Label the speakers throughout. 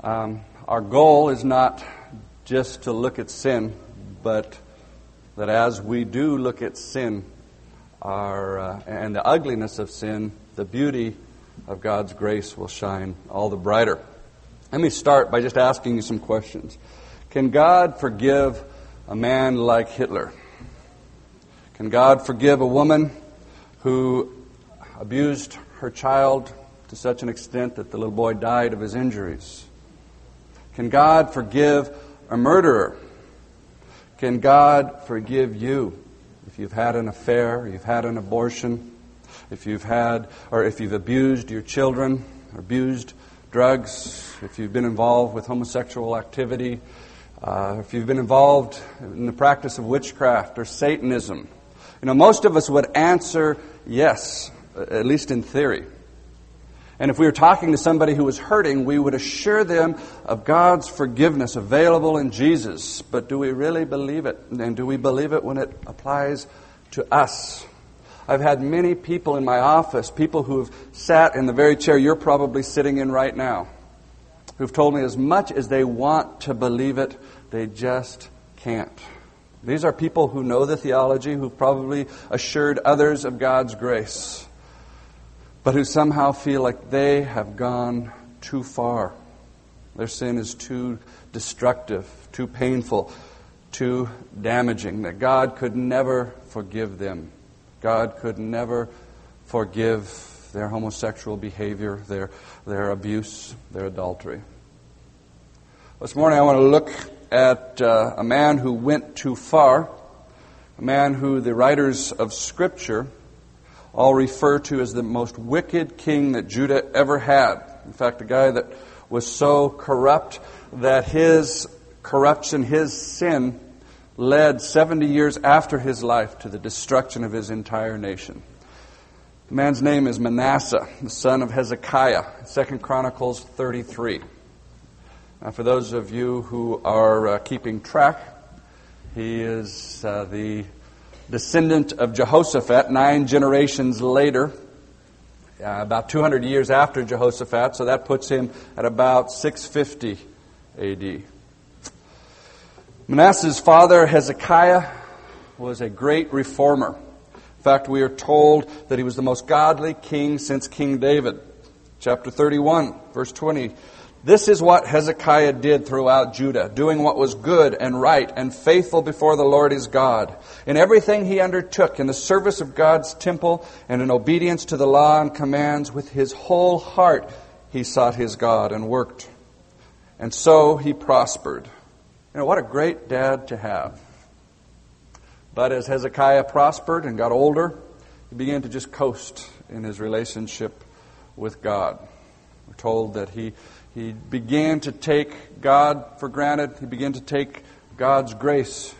Speaker 1: Um, our goal is not just to look at sin, but that as we do look at sin our, uh, and the ugliness of sin, the beauty of God's grace will shine all the brighter. Let me start by just asking you some questions. Can God forgive a man like Hitler? Can God forgive a woman who abused her child to such an extent that the little boy died of his injuries? Can God forgive a murderer? Can God forgive you if you've had an affair, you've had an abortion, if you've had, or if you've abused your children, abused drugs, if you've been involved with homosexual activity, uh, if you've been involved in the practice of witchcraft or Satanism? You know, most of us would answer yes, at least in theory. And if we were talking to somebody who was hurting, we would assure them of God's forgiveness available in Jesus. But do we really believe it? And do we believe it when it applies to us? I've had many people in my office, people who have sat in the very chair you're probably sitting in right now, who've told me as much as they want to believe it, they just can't. These are people who know the theology, who've probably assured others of God's grace but who somehow feel like they have gone too far. Their sin is too destructive, too painful, too damaging, that God could never forgive them. God could never forgive their homosexual behavior, their, their abuse, their adultery. This morning I want to look at uh, a man who went too far, a man who the writers of Scripture all refer to as the most wicked king that Judah ever had. In fact, a guy that was so corrupt that his corruption, his sin, led 70 years after his life to the destruction of his entire nation. The man's name is Manasseh, the son of Hezekiah, 2 Chronicles 33. Now, for those of you who are uh, keeping track, he is uh, the descendant of Jehoshaphat, nine generations later, uh, about 200 years after Jehoshaphat, so that puts him at about 650 AD. Manasseh's father, Hezekiah, was a great reformer. In fact, we are told that he was the most godly king since King David. Chapter 31, verse 20 this is what Hezekiah did throughout Judah, doing what was good and right and faithful before the Lord his God. In everything he undertook, in the service of God's temple and in obedience to the law and commands, with his whole heart he sought his God and worked. And so he prospered. You know, what a great dad to have. But as Hezekiah prospered and got older, he began to just coast in his relationship with God. We're told that he he began to take God for granted. He began to take God's grace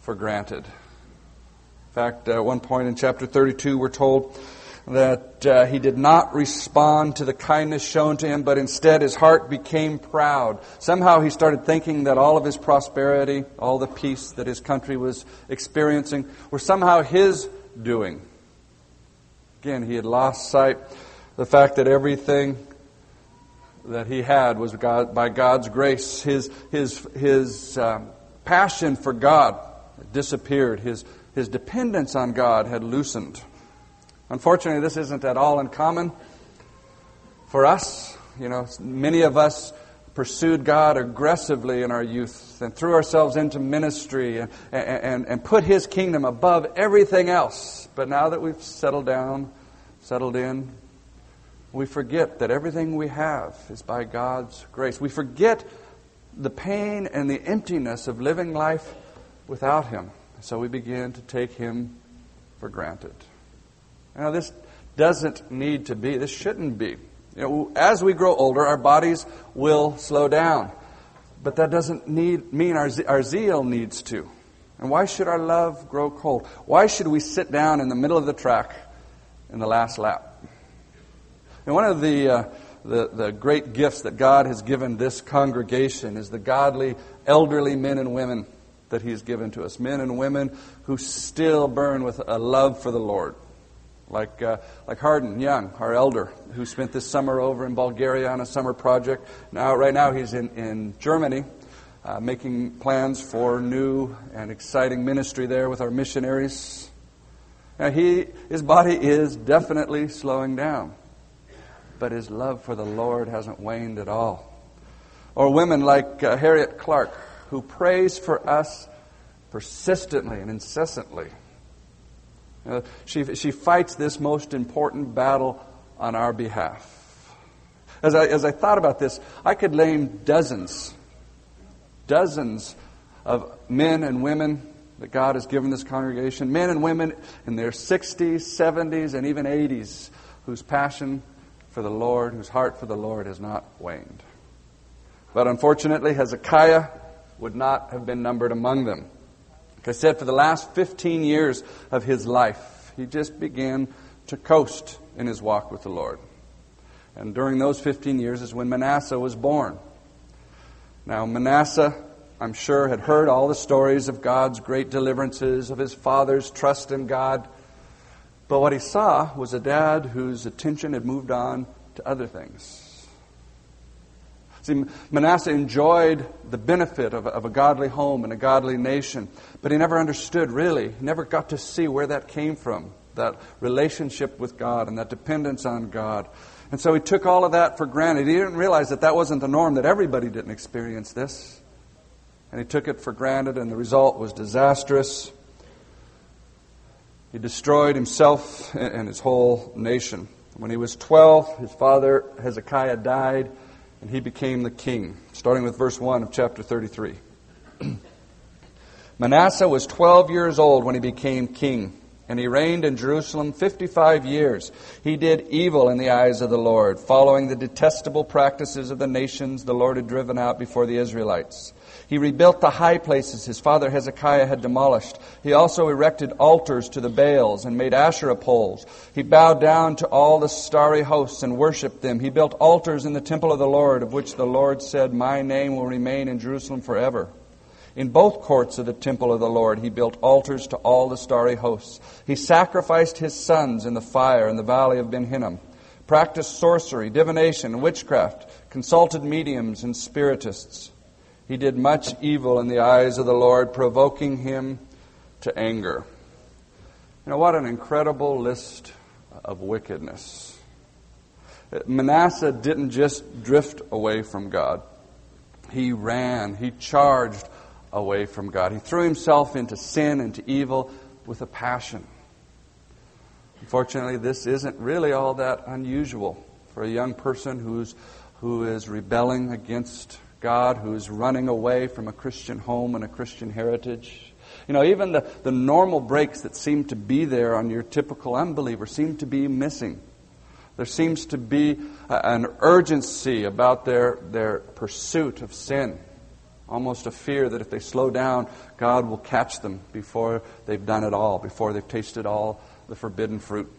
Speaker 1: for granted. In fact, at one point in chapter 32, we're told that uh, he did not respond to the kindness shown to him, but instead his heart became proud. Somehow he started thinking that all of his prosperity, all the peace that his country was experiencing, were somehow his doing. Again, he had lost sight the fact that everything that he had was God, by God's grace. His, his, his um, passion for God disappeared. His, his dependence on God had loosened. Unfortunately, this isn't at all uncommon for us. You know, many of us pursued God aggressively in our youth and threw ourselves into ministry and, and, and put His kingdom above everything else. But now that we've settled down, settled in, we forget that everything we have is by God's grace. We forget the pain and the emptiness of living life without Him. So we begin to take Him for granted. Now, this doesn't need to be, this shouldn't be. You know, as we grow older, our bodies will slow down. But that doesn't need, mean our, our zeal needs to. And why should our love grow cold? Why should we sit down in the middle of the track in the last lap? And one of the, uh, the, the great gifts that God has given this congregation is the godly elderly men and women that He's given to us. Men and women who still burn with a love for the Lord. like, uh, like Hardin Young, our elder, who spent this summer over in Bulgaria on a summer project. Now, right now, he's in, in Germany, uh, making plans for new and exciting ministry there with our missionaries. Now, he, his body is definitely slowing down, but his love for the Lord hasn't waned at all. Or women like uh, Harriet Clark, who prays for us persistently and incessantly. She, she fights this most important battle on our behalf. As I, as I thought about this, I could name dozens, dozens of men and women that God has given this congregation, men and women in their 60s, 70s, and even 80s, whose passion for the Lord, whose heart for the Lord has not waned. But unfortunately, Hezekiah would not have been numbered among them. Like I said, for the last 15 years of his life, he just began to coast in his walk with the Lord. And during those 15 years is when Manasseh was born. Now, Manasseh, I'm sure, had heard all the stories of God's great deliverances, of his father's trust in God. But what he saw was a dad whose attention had moved on to other things. See, Manasseh enjoyed the benefit of, of a godly home and a godly nation, but he never understood really, he never got to see where that came from, that relationship with God and that dependence on God. And so he took all of that for granted. He didn't realize that that wasn't the norm, that everybody didn't experience this. And he took it for granted, and the result was disastrous. He destroyed himself and his whole nation. When he was 12, his father Hezekiah died and he became the king. Starting with verse 1 of chapter 33. Manasseh was 12 years old when he became king, and he reigned in Jerusalem 55 years. He did evil in the eyes of the Lord, following the detestable practices of the nations the Lord had driven out before the Israelites. He rebuilt the high places his father Hezekiah had demolished. He also erected altars to the Baals and made Asherah poles. He bowed down to all the starry hosts and worshipped them. He built altars in the temple of the Lord, of which the Lord said, My name will remain in Jerusalem forever. In both courts of the temple of the Lord, he built altars to all the starry hosts. He sacrificed his sons in the fire in the valley of Ben Hinnom, practiced sorcery, divination, and witchcraft, consulted mediums and spiritists. He did much evil in the eyes of the Lord, provoking him to anger. You know, what an incredible list of wickedness. Manasseh didn't just drift away from God, he ran, he charged away from God. He threw himself into sin, into evil with a passion. Unfortunately, this isn't really all that unusual for a young person who's, who is rebelling against God who's running away from a Christian home and a Christian heritage. You know, even the, the normal brakes that seem to be there on your typical unbeliever seem to be missing. There seems to be a, an urgency about their, their pursuit of sin. Almost a fear that if they slow down, God will catch them before they've done it all, before they've tasted all the forbidden fruit.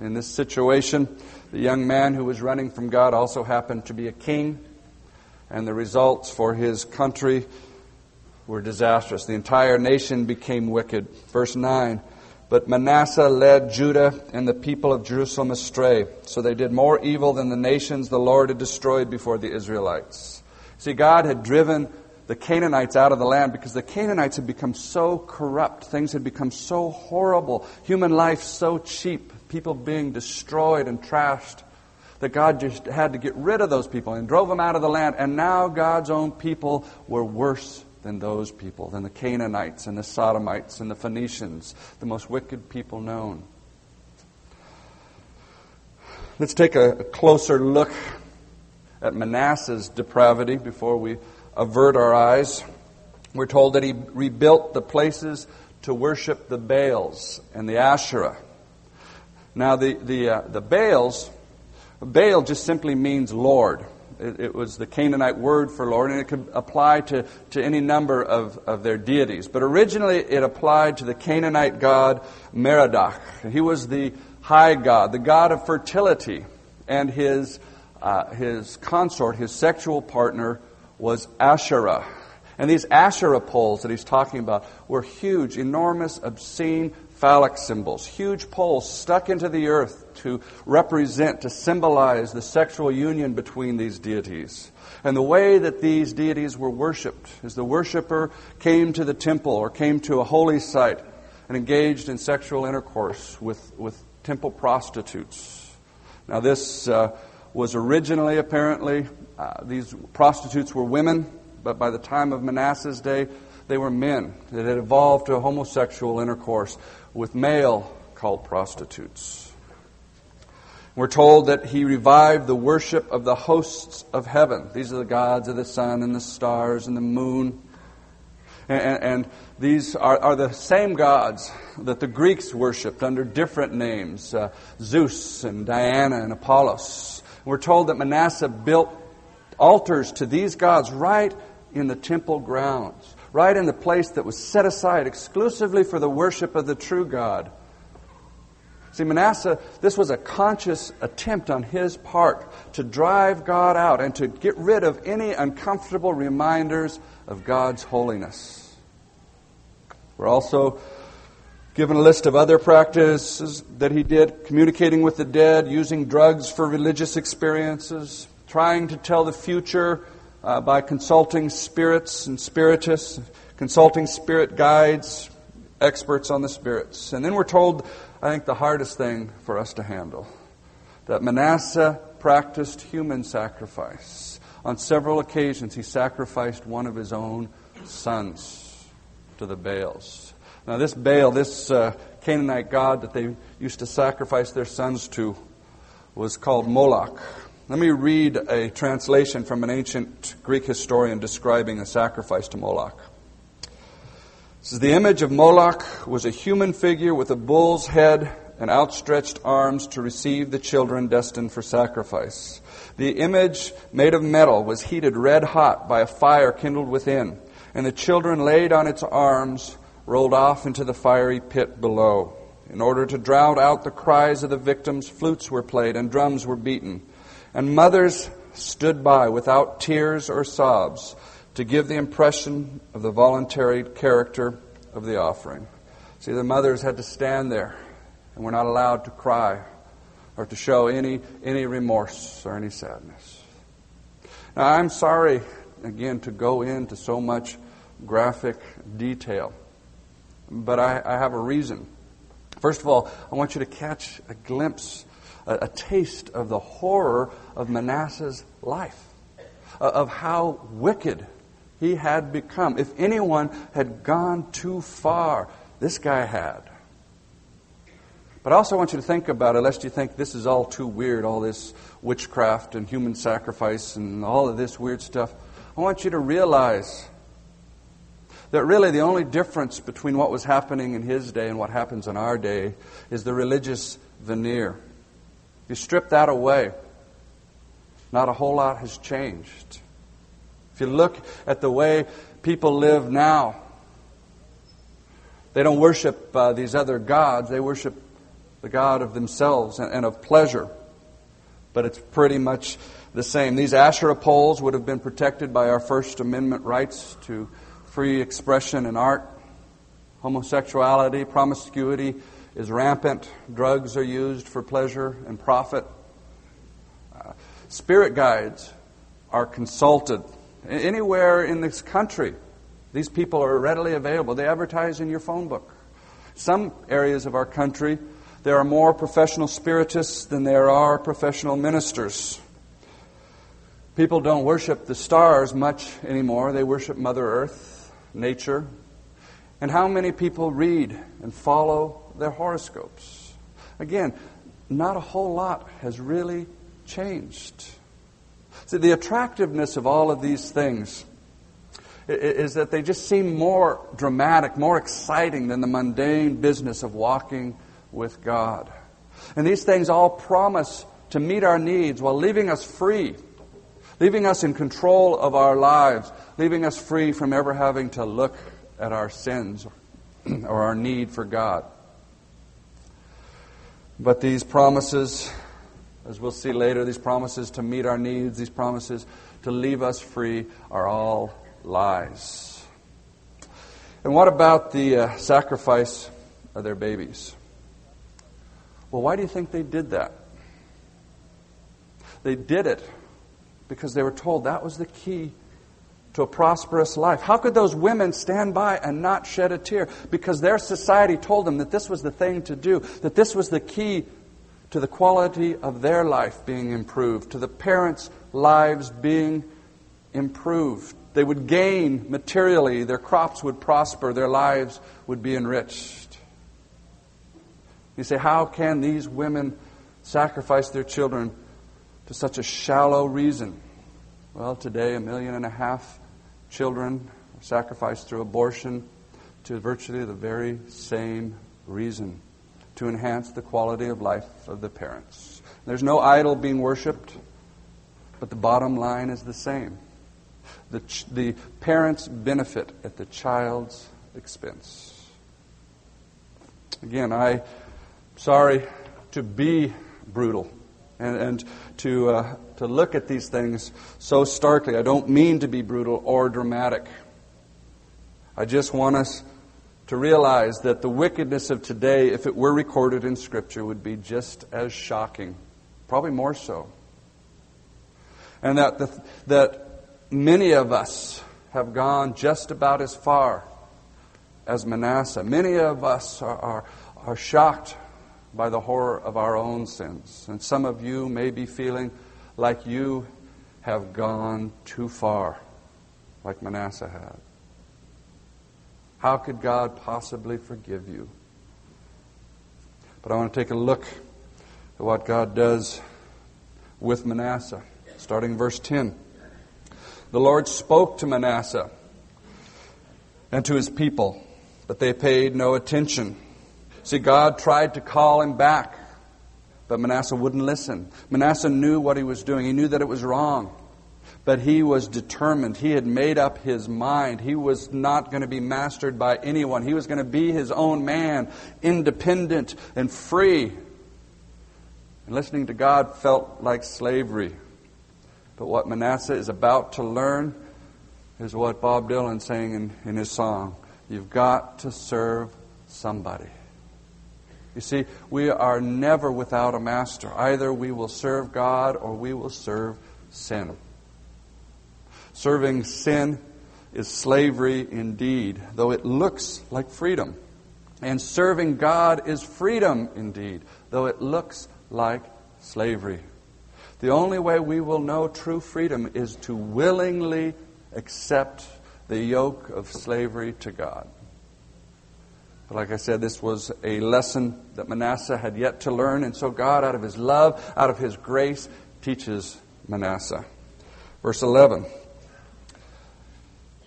Speaker 1: In this situation, the young man who was running from God also happened to be a king and the results for his country were disastrous. The entire nation became wicked. Verse 9 But Manasseh led Judah and the people of Jerusalem astray, so they did more evil than the nations the Lord had destroyed before the Israelites. See, God had driven the Canaanites out of the land because the Canaanites had become so corrupt. Things had become so horrible. Human life so cheap. People being destroyed and trashed that God just had to get rid of those people and drove them out of the land. And now God's own people were worse than those people, than the Canaanites and the Sodomites and the Phoenicians, the most wicked people known. Let's take a closer look at Manasseh's depravity before we avert our eyes. We're told that he rebuilt the places to worship the Baals and the Asherah. Now, the, the, uh, the Baals Baal just simply means Lord. It, it, was the Canaanite word for Lord, and it could apply to, to any number of, of their deities. But originally it applied to the Canaanite god Merodach. He was the high god, the god of fertility, and his, uh, his consort, his sexual partner, was Asherah. And these Asherah poles that he's talking about were huge, enormous, obscene, phallic symbols, huge poles stuck into the earth to represent, to symbolize the sexual union between these deities. And the way that these deities were worshipped is the worshiper came to the temple or came to a holy site and engaged in sexual intercourse with, with temple prostitutes. Now, this uh, was originally apparently, uh, these prostitutes were women, but by the time of Manasseh's day, they were men. It had evolved to homosexual intercourse with male called prostitutes. We're told that he revived the worship of the hosts of heaven. These are the gods of the sun and the stars and the moon. And, and these are, are, the same gods that the Greeks worshipped under different names uh, Zeus and Diana and Apollos. We're told that Manasseh built altars to these gods right in the temple grounds, right in the place that was set aside exclusively for the worship of the true God. See, Manasseh, this was a conscious attempt on his part to drive God out and to get rid of any uncomfortable reminders of God's holiness. We're also given a list of other practices that he did communicating with the dead, using drugs for religious experiences, trying to tell the future uh, by consulting spirits and spiritists, consulting spirit guides, experts on the spirits. And then we're told I think, the hardest thing for us to handle. That Manasseh practiced human sacrifice. On several occasions, he sacrificed one of his own sons to the Baals. Now, this Baal, this uh, Canaanite god that they used to sacrifice their sons to, was called Moloch. Let me read a translation from an ancient Greek historian describing a sacrifice to Moloch says the image of Moloch was a human figure with a bull's head and outstretched arms to receive the children destined for sacrifice. The image, made of metal, was heated red hot by a fire kindled within, and the children laid on its arms rolled off into the fiery pit below. In order to drown out the cries of the victims, flutes were played and drums were beaten, and mothers stood by without tears or sobs to give the impression of the voluntary character of the offering. See, the mothers had to stand there and were not allowed to cry or to show any, any remorse or any sadness. Now, I'm sorry, again, to go into so much graphic detail, but I, I have a reason. First of all, I want you to catch a glimpse, a, a taste of the horror of Manasseh's life, uh, of how wicked he had become. If anyone had gone too far, this guy had. But I also want you to think about it, lest you think this is all too weird, all this witchcraft and human sacrifice and all of this weird stuff. I want you to realize that really the only difference between what was happening in his day and what happens in our day is the religious veneer. You strip that away, not a whole lot has changed. If you look at the way people live now, they don't worship uh, these other gods, they worship the God of themselves and, and of pleasure. But it's pretty much the same. These Asherah poles would have been protected by our First Amendment rights to free expression and art. Homosexuality, promiscuity is rampant. Drugs are used for pleasure and profit. Uh, spirit guides are consulted Anywhere in this country, these people are readily available. They advertise in your phone book. Some areas of our country, there are more professional spiritists than there are professional ministers. People don't worship the stars much anymore. They worship Mother Earth, nature. And how many people read and follow their horoscopes? Again, not a whole lot has really changed. See, the attractiveness of all of these things is that they just seem more dramatic, more exciting than the mundane business of walking with God. And these things all promise to meet our needs while leaving us free, leaving us in control of our lives, leaving us free from ever having to look at our sins or our need for God. But these promises as we'll see later, these promises to meet our needs, these promises to leave us free, are all lies. And what about the uh, sacrifice of their babies. Well, why do you think they did that? They did it because they were told that was the key to a prosperous life. How could those women stand by and not shed a tear? Because their society told them that this was the thing to do, that this was the key to the quality of their life being improved, to the parents' lives being improved. They would gain materially, their crops would prosper, their lives would be enriched. You say, how can these women sacrifice their children to such a shallow reason? Well, today, a million and a half children sacrificed through abortion to virtually the very same reason to enhance the quality of life of the parents. There's no idol being worshiped, but the bottom line is the same. The, ch- the parents benefit at the child's expense. Again, I'm sorry to be brutal and, and to, uh, to look at these things so starkly. I don't mean to be brutal or dramatic. I just want us to realize that the wickedness of today, if it were recorded in Scripture, would be just as shocking, probably more so. And that, the, that many of us have gone just about as far as Manasseh. Many of us are, are, are shocked by the horror of our own sins. And some of you may be feeling like you have gone too far, like Manasseh had. How could God possibly forgive you? But I want to take a look at what God does with Manasseh, starting verse 10. The Lord spoke to Manasseh and to his people, but they paid no attention. See, God tried to call him back, but Manasseh wouldn't listen. Manasseh knew what he was doing, he knew that it was wrong. But he was determined. He had made up his mind. He was not going to be mastered by anyone. He was going to be his own man, independent and free. And listening to God felt like slavery. But what Manasseh is about to learn is what Bob Dylan's saying in, in his song. You've got to serve somebody. You see, we are never without a master. Either we will serve God or we will serve sin. Serving sin is slavery indeed, though it looks like freedom. And serving God is freedom indeed, though it looks like slavery. The only way we will know true freedom is to willingly accept the yoke of slavery to God. Like I said, this was a lesson that Manasseh had yet to learn, and so God, out of his love, out of his grace, teaches Manasseh. Verse 11.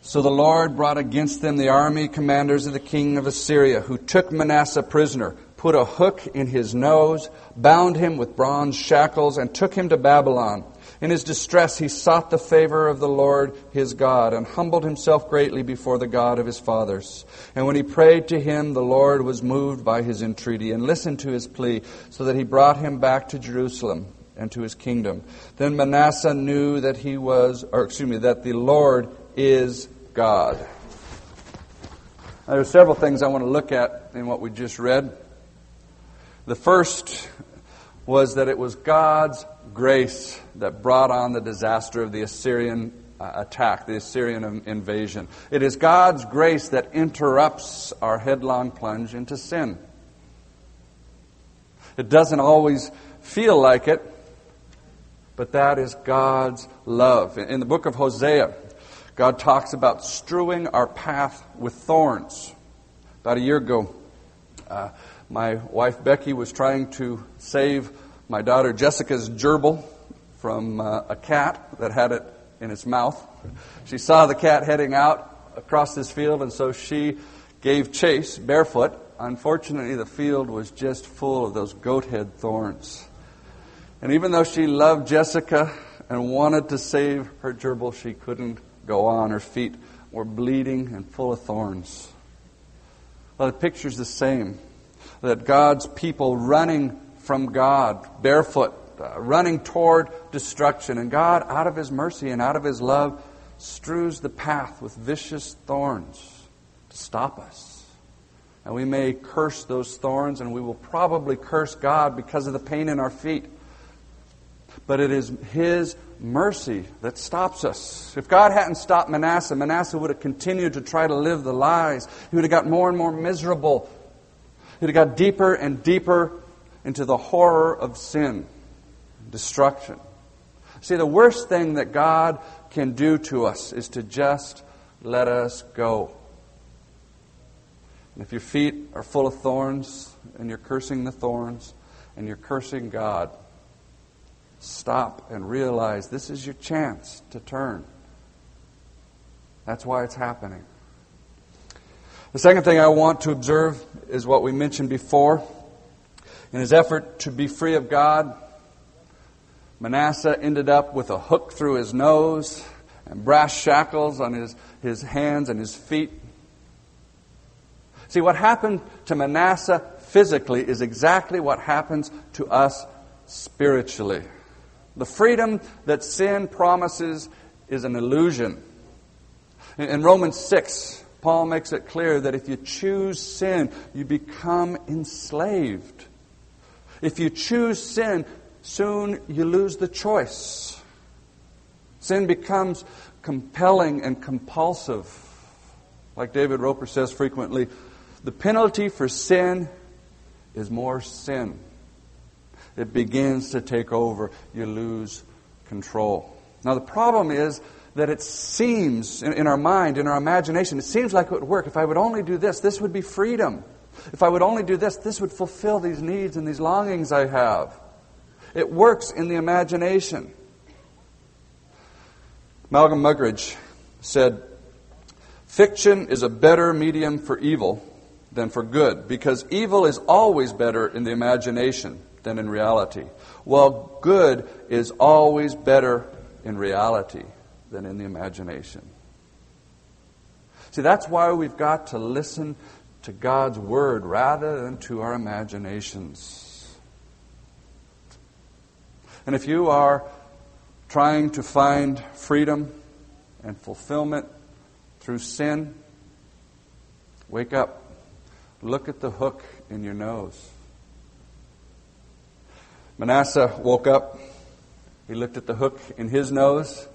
Speaker 1: So the Lord brought against them the army commanders of the king of Assyria, who took Manasseh prisoner, put a hook in his nose, bound him with bronze shackles, and took him to Babylon. In his distress, he sought the favor of the Lord his God and humbled himself greatly before the God of his fathers. And when he prayed to him, the Lord was moved by his entreaty and listened to his plea, so that he brought him back to Jerusalem and to his kingdom. Then Manasseh knew that he was, or excuse me, that the Lord is God. Now, there are several things I want to look at in what we just read. The first was that it was God's grace that brought on the disaster of the Assyrian uh, attack, the Assyrian invasion. It is God's grace that interrupts our headlong plunge into sin. It doesn't always feel like it, but that is God's love. In the book of Hosea, God talks about strewing our path with thorns. About a year ago, uh, my wife Becky was trying to save my daughter Jessica's gerbil from uh, a cat that had it in its mouth. She saw the cat heading out across this field, and so she gave chase barefoot. Unfortunately, the field was just full of those goat head thorns. And even though she loved Jessica and wanted to save her gerbil, she couldn't go on. Her feet were bleeding and full of thorns. Well, the picture's the same that God's people running from God, barefoot, uh, running toward destruction. And God, out of His mercy and out of His love, strews the path with vicious thorns to stop us, And we may curse those thorns, and we will probably curse God because of the pain in our feet. But it is His mercy that stops us. If God hadn't stopped Manasseh, Manasseh would have continued to try to live the lies. He would have got more and more miserable. He would have got deeper and deeper into the horror of sin, destruction. See, the worst thing that God can do to us is to just let us go. And if your feet are full of thorns and you're cursing the thorns and you're cursing God, stop and realize this is your chance to turn. That's why it's happening. The second thing I want to observe is what we mentioned before. In his effort to be free of God, Manasseh ended up with a hook through his nose and brass shackles on his, his hands and his feet. See, what happened to Manasseh physically is exactly what happens to us spiritually. The freedom that sin promises is an illusion. In Romans 6, Paul makes it clear that if you choose sin, you become enslaved. If you choose sin, soon you lose the choice. Sin becomes compelling and compulsive. Like David Roper says frequently, the penalty for sin is more sin. It begins to take over. You lose control. Now, the problem is that it seems, in, in, our mind, in our imagination, it seems like it would work. If I would only do this, this would be freedom. If I would only do this, this would fulfill these needs and these longings I have. It works in the imagination. Malcolm Muggeridge said, Fiction is a better medium for evil than for good, because evil is always better in the imagination than in reality, while good is always better in reality than in the imagination. See, that's why we've got to listen to God's Word rather than to our imaginations. And if you are trying to find freedom and fulfillment through sin, wake up. Look at the hook in your nose. Manasseh woke up. He looked at the hook in his nose,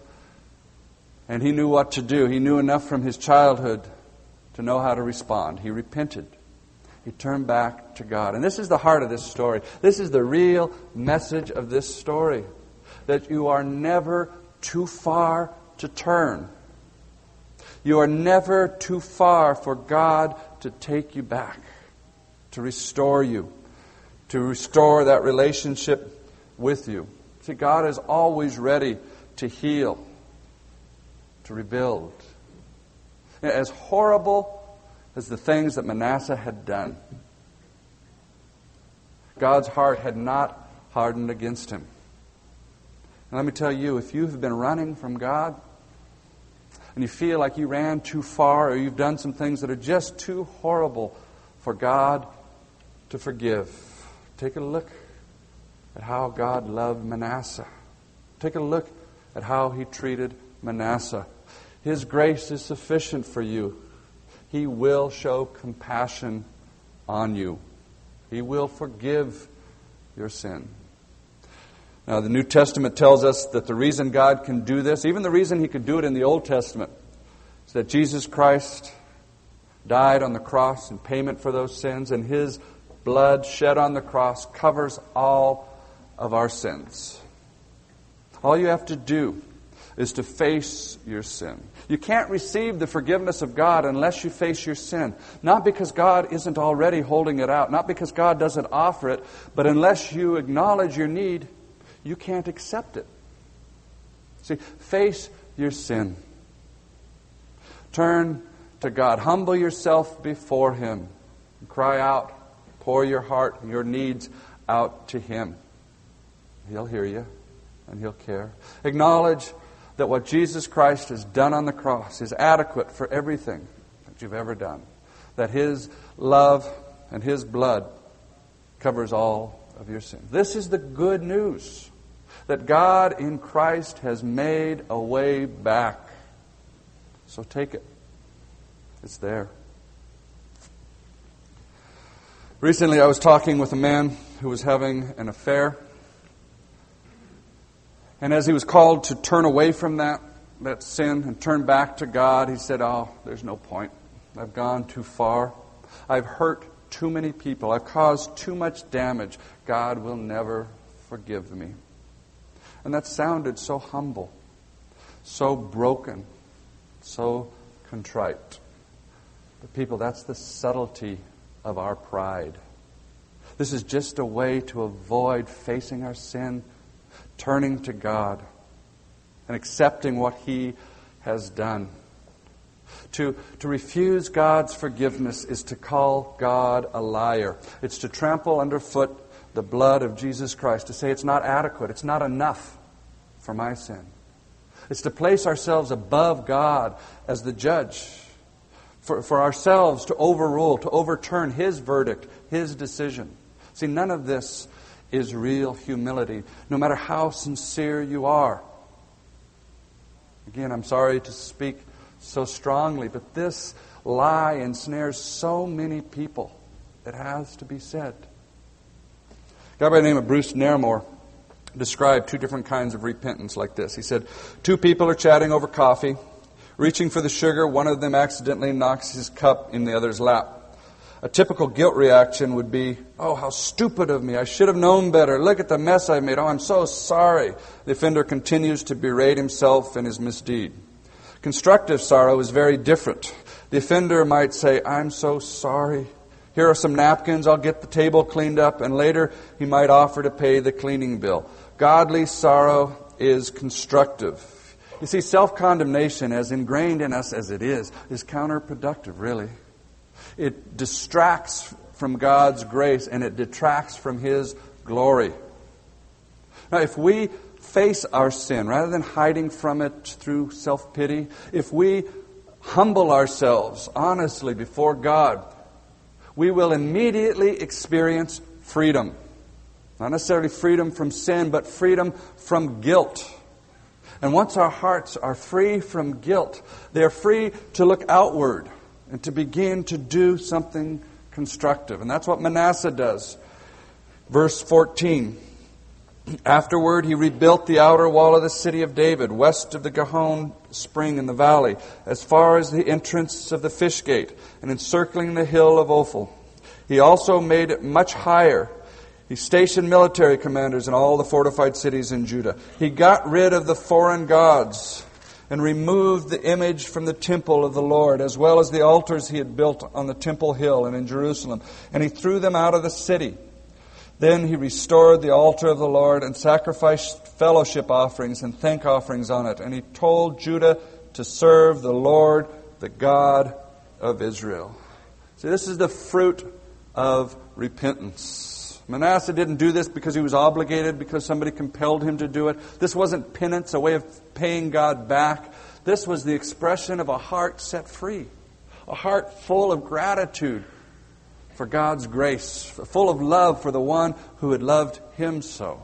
Speaker 1: and he knew what to do. He knew enough from his childhood to know how to respond. He repented. He turned back to God. And this is the heart of this story. This is the real message of this story that you are never too far to turn. You are never too far for God to take you back, to restore you, to restore that relationship with you. See, God is always ready to heal, to rebuild. As horrible as the things that Manasseh had done, God's heart had not hardened against him. And let me tell you, if you have been running from God, and you feel like you ran too far or you've done some things that are just too horrible for God to forgive, take a look at how God loved Manasseh. Take a look at how he treated Manasseh. His grace is sufficient for you. He will show compassion on you. He will forgive your sin. Now, the New Testament tells us that the reason God can do this, even the reason He could do it in the Old Testament, is that Jesus Christ died on the cross in payment for those sins, and His blood shed on the cross covers all of our sins. All you have to do is to face your sin. You can't receive the forgiveness of God unless you face your sin. Not because God isn't already holding it out, not because God doesn't offer it, but unless you acknowledge your need you can't accept it. See, face your sin. Turn to God. Humble yourself before Him. Cry out. Pour your heart and your needs out to Him. He'll hear you and He'll care. Acknowledge that what Jesus Christ has done on the cross is adequate for everything that you've ever done. That His love and His blood covers all of your sins. This is the good news that God in Christ has made a way back. So take it. It's there. Recently, I was talking with a man who was having an affair. And as he was called to turn away from that, that sin and turn back to God, he said, Oh, there's no point. I've gone too far. I've hurt too many people. I've caused too much damage. God will never forgive me. And that sounded so humble, so broken, so contrite. But, people, that's the subtlety of our pride. This is just a way to avoid facing our sin, turning to God, and accepting what He has done. To, to refuse God's forgiveness is to call God a liar. It's to trample underfoot the blood of Jesus Christ, to say it's not adequate, it's not enough for my sin. It's to place ourselves above God as the judge for, for ourselves to overrule, to overturn His verdict, His decision. See, none of this is real humility, no matter how sincere you are. Again, I'm sorry to speak so strongly, but this lie ensnares so many people. It has to be said. A guy by the name of Bruce Narramore described two different kinds of repentance like this. He said, Two people are chatting over coffee. Reaching for the sugar, one of them accidentally knocks his cup in the other's lap. A typical guilt reaction would be, Oh, how stupid of me. I should have known better. Look at the mess I made. Oh, I'm so sorry. The offender continues to berate himself and his misdeed. Constructive sorrow is very different. The offender might say, I'm so sorry. Here are some napkins. I'll get the table cleaned up. And later, he might offer to pay the cleaning bill. Godly sorrow is constructive. You see, self condemnation, as ingrained in us as it is, is counterproductive, really. It distracts from God's grace and it detracts from His glory. Now, if we face our sin rather than hiding from it through self pity, if we humble ourselves honestly before God, we will immediately experience freedom. Not necessarily freedom from sin, but freedom from guilt. And once our hearts are free from guilt, they're free to look outward and to begin to do something constructive. And that's what Manasseh does. Verse 14. Afterward, he rebuilt the outer wall of the city of David, west of the Gihon spring in the valley, as far as the entrance of the fish gate, and encircling the hill of Ophel. He also made it much higher he stationed military commanders in all the fortified cities in Judah. He got rid of the foreign gods and removed the image from the temple of the Lord, as well as the altars he had built on the temple hill and in Jerusalem. And he threw them out of the city. Then he restored the altar of the Lord and sacrificed fellowship offerings and thank offerings on it. And he told Judah to serve the Lord, the God of Israel. See, this is the fruit of repentance. Manasseh didn't do this because he was obligated, because somebody compelled him to do it. This wasn't penance, a way of paying God back. This was the expression of a heart set free, a heart full of gratitude for God's grace, full of love for the one who had loved him so.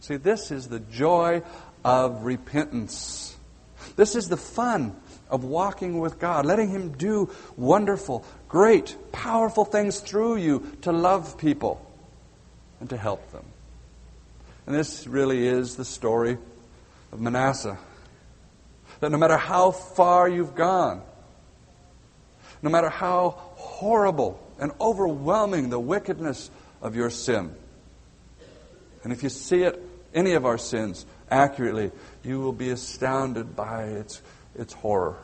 Speaker 1: See, this is the joy of repentance. This is the fun of walking with God, letting Him do wonderful, great, powerful things through you to love people and to help them. And this really is the story of Manasseh. That no matter how far you've gone, no matter how horrible and overwhelming the wickedness of your sin, and if you see it, any of our sins, accurately, you will be astounded by its, its horror.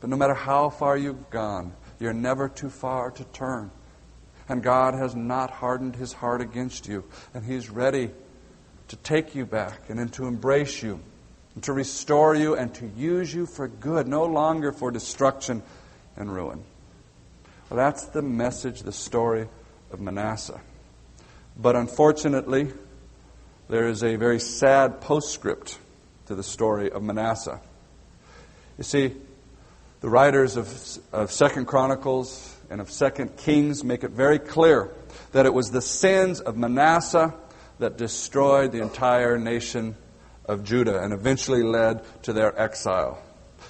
Speaker 1: But no matter how far you've gone, you're never too far to turn. And God has not hardened his heart against you. And he's ready to take you back and to embrace you and to restore you and to use you for good, no longer for destruction and ruin. Well, that's the message, the story of Manasseh. But unfortunately, there is a very sad postscript to the story of Manasseh. You see, the writers of, of Second Chronicles and of Second Kings make it very clear that it was the sins of Manasseh that destroyed the entire nation of Judah and eventually led to their exile.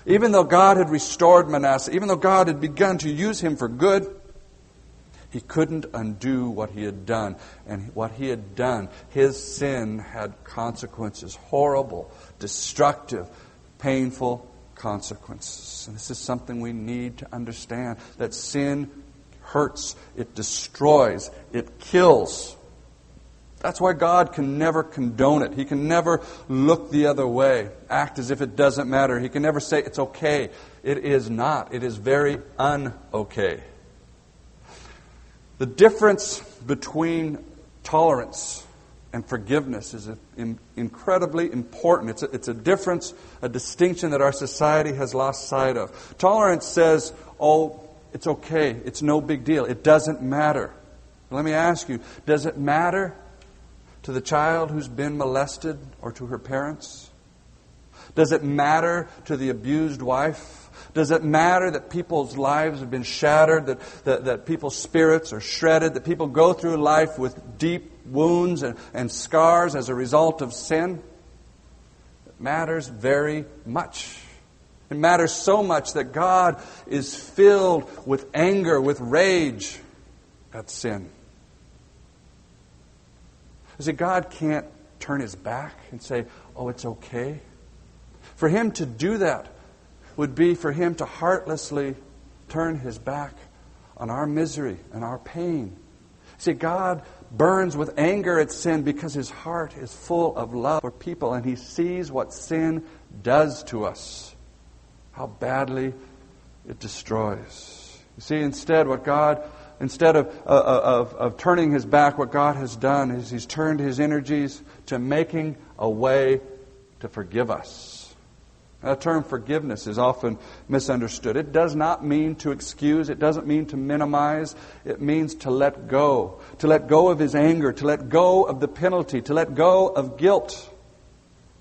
Speaker 1: Even though God had restored Manasseh, even though God had begun to use him for good, He couldn't undo what he had done. And what he had done, his sin had consequences horrible, destructive, painful consequences. And this is something we need to understand that sin hurts, it destroys, it kills. That's why God can never condone it. He can never look the other way, act as if it doesn't matter. He can never say it's okay. It is not. It is very un-okay. The difference between tolerance and forgiveness is incredibly important. It's a, it's a difference, a distinction that our society has lost sight of. Tolerance says, oh, it's okay, it's no big deal, it doesn't matter. Let me ask you, does it matter to the child who's been molested or to her parents? Does it matter to the abused wife? Does it matter that people's lives have been shattered, that, that, that people's spirits are shredded, that people go through life with deep wounds and, and scars as a result of sin? It matters very much. It matters so much that God is filled with anger, with rage at sin. You see, God can't turn his back and say, oh, it's okay. For him to do that would be for him to heartlessly turn his back on our misery and our pain. See, God burns with anger at sin because his heart is full of love for people and he sees what sin does to us, how badly it destroys. You see, instead, what God, instead of, uh, uh of, of turning his back, what God has done is he's turned his energies to making a way to forgive us. The term forgiveness is often misunderstood. It does not mean to excuse, it doesn't mean to minimize, it means to let go. To let go of his anger, to let go of the penalty, to let go of guilt.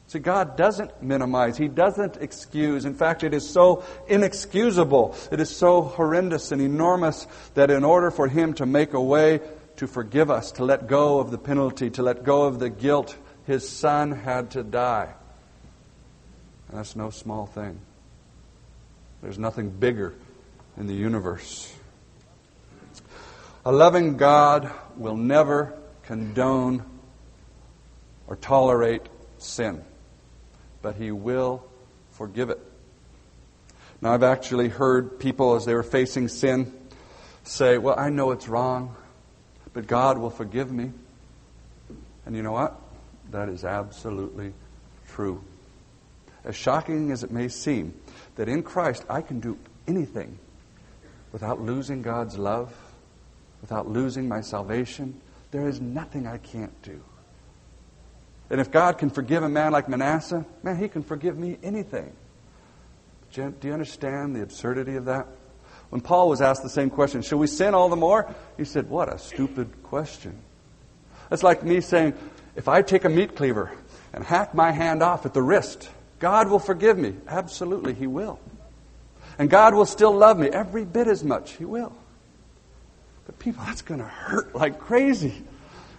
Speaker 1: See, God doesn't minimize, He doesn't excuse. In fact, it is so inexcusable, it is so horrendous and enormous that in order for Him to make a way to forgive us, to let go of the penalty, to let go of the guilt, His Son had to die. That's no small thing. There's nothing bigger in the universe. A loving God will never condone or tolerate sin, but He will forgive it. Now, I've actually heard people, as they were facing sin, say, Well, I know it's wrong, but God will forgive me. And you know what? That is absolutely true as shocking as it may seem, that in Christ I can do anything without losing God's love, without losing my salvation. There is nothing I can't do. And if God can forgive a man like Manasseh, man, he can forgive me anything. Do you understand the absurdity of that? When Paul was asked the same question, should we sin all the more? He said, What a stupid question. It's like me saying, if I take a meat cleaver and hack my hand off at the wrist, God will forgive me. Absolutely, He will. And God will still love me every bit as much. He will. But people, that's going to hurt like crazy.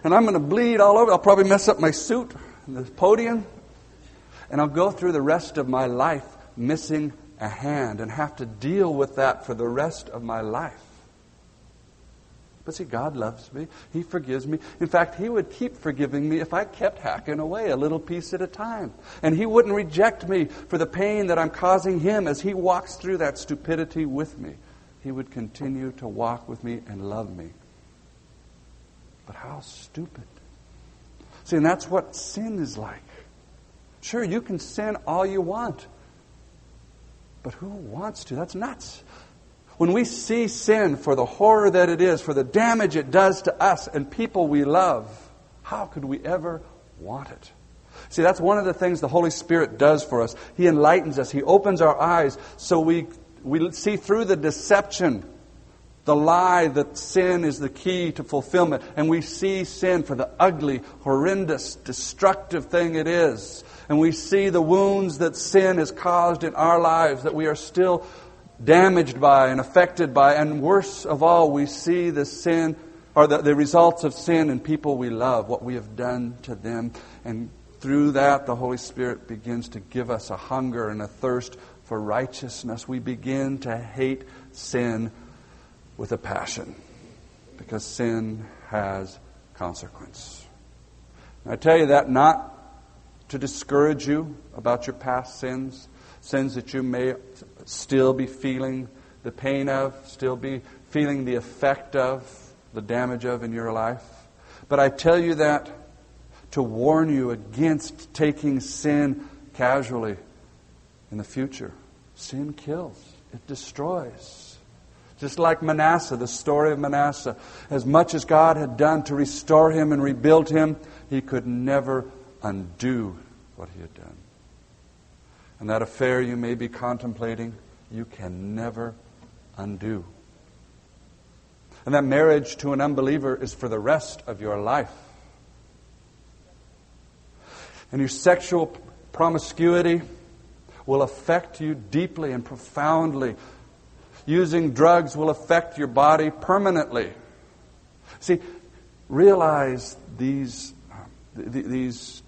Speaker 1: And I'm going to bleed all over. I'll probably mess up my suit, and the podium. And I'll go through the rest of my life missing a hand and have to deal with that for the rest of my life. But see, God loves me. He forgives me. In fact, He would keep forgiving me if I kept hacking away a little piece at a time. And He wouldn't reject me for the pain that I'm causing Him as He walks through that stupidity with me. He would continue to walk with me and love me. But how stupid. See, and that's what sin is like. Sure, you can sin all you want. But who wants to? That's nuts. When we see sin for the horror that it is, for the damage it does to us and people we love, how could we ever want it? See, that's one of the things the Holy Spirit does for us. He enlightens us, He opens our eyes so we, we see through the deception, the lie that sin is the key to fulfillment, and we see sin for the ugly, horrendous, destructive thing it is. And we see the wounds that sin has caused in our lives, that we are still damaged by and affected by, and worst of all, we see the sin or the, the results of sin in people we love, what we have done to them. And through that, the Holy Spirit begins to give us a hunger and a thirst for righteousness. We begin to hate sin with a passion. because sin has consequence. And I tell you that not to discourage you about your past sins, sins that you may still be feeling the pain of, still be feeling the effect of, the damage of in your life. But I tell you that to warn you against taking sin casually in the future. Sin kills, it destroys. Just like Manasseh, the story of Manasseh. As much as God had done to restore him and rebuild him, he could never undo what he had done. And that affair you may be contemplating, you can never undo. And that marriage to an unbeliever is for the rest of your life. And your sexual promiscuity will affect you deeply and profoundly. Using drugs will affect your body permanently. See, realize these, uh, these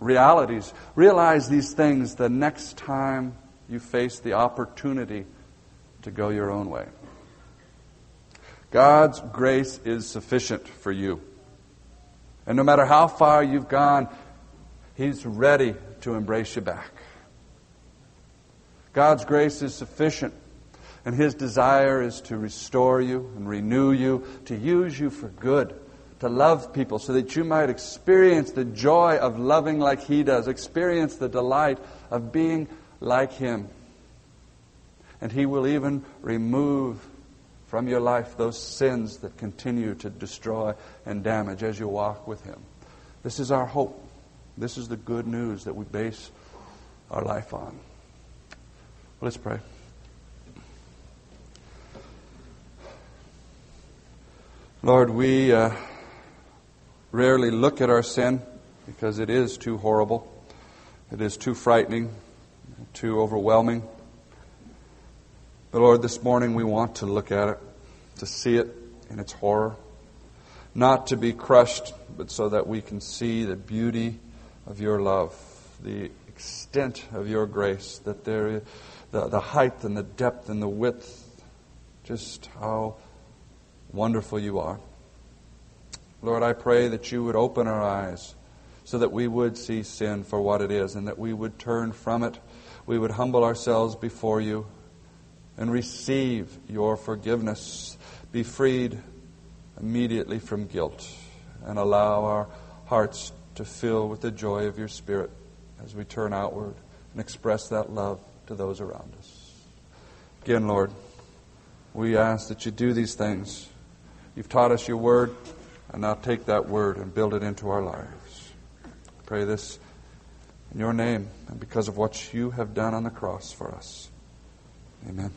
Speaker 1: realities. Realize these things the next time you face the opportunity to go your own way. God's grace is sufficient for you. And no matter how far you've gone, He's ready to embrace you back. God's grace is sufficient, and His desire is to restore you and renew you, to use you for good, to love people so that you might experience the joy of loving like He does, experience the delight of being like Him. And He will even remove from your life those sins that continue to destroy and damage as you walk with Him. This is our hope. This is the good news that we base our life on. Let's pray. Lord, we uh, rarely look at our sin because it is too horrible, it is too frightening, too overwhelming. But Lord, this morning we want to look at it, to see it in its horror, not to be crushed, but so that we can see the beauty of your love, the extent of your grace, that there, the, the height and the depth and the width, just how wonderful you are. Lord, I pray that you would open our eyes so that we would see sin for what it is and that we would turn from it. We would humble ourselves before you and receive your forgiveness. Be freed immediately from guilt and allow our hearts to fill with the joy of your Spirit as we turn outward and express that love to those around us. Again, Lord, we ask that you do these things. You've taught us your word, and now take that word and build it into our lives. pray this in your name and because of what you have done on the cross for us. Amen.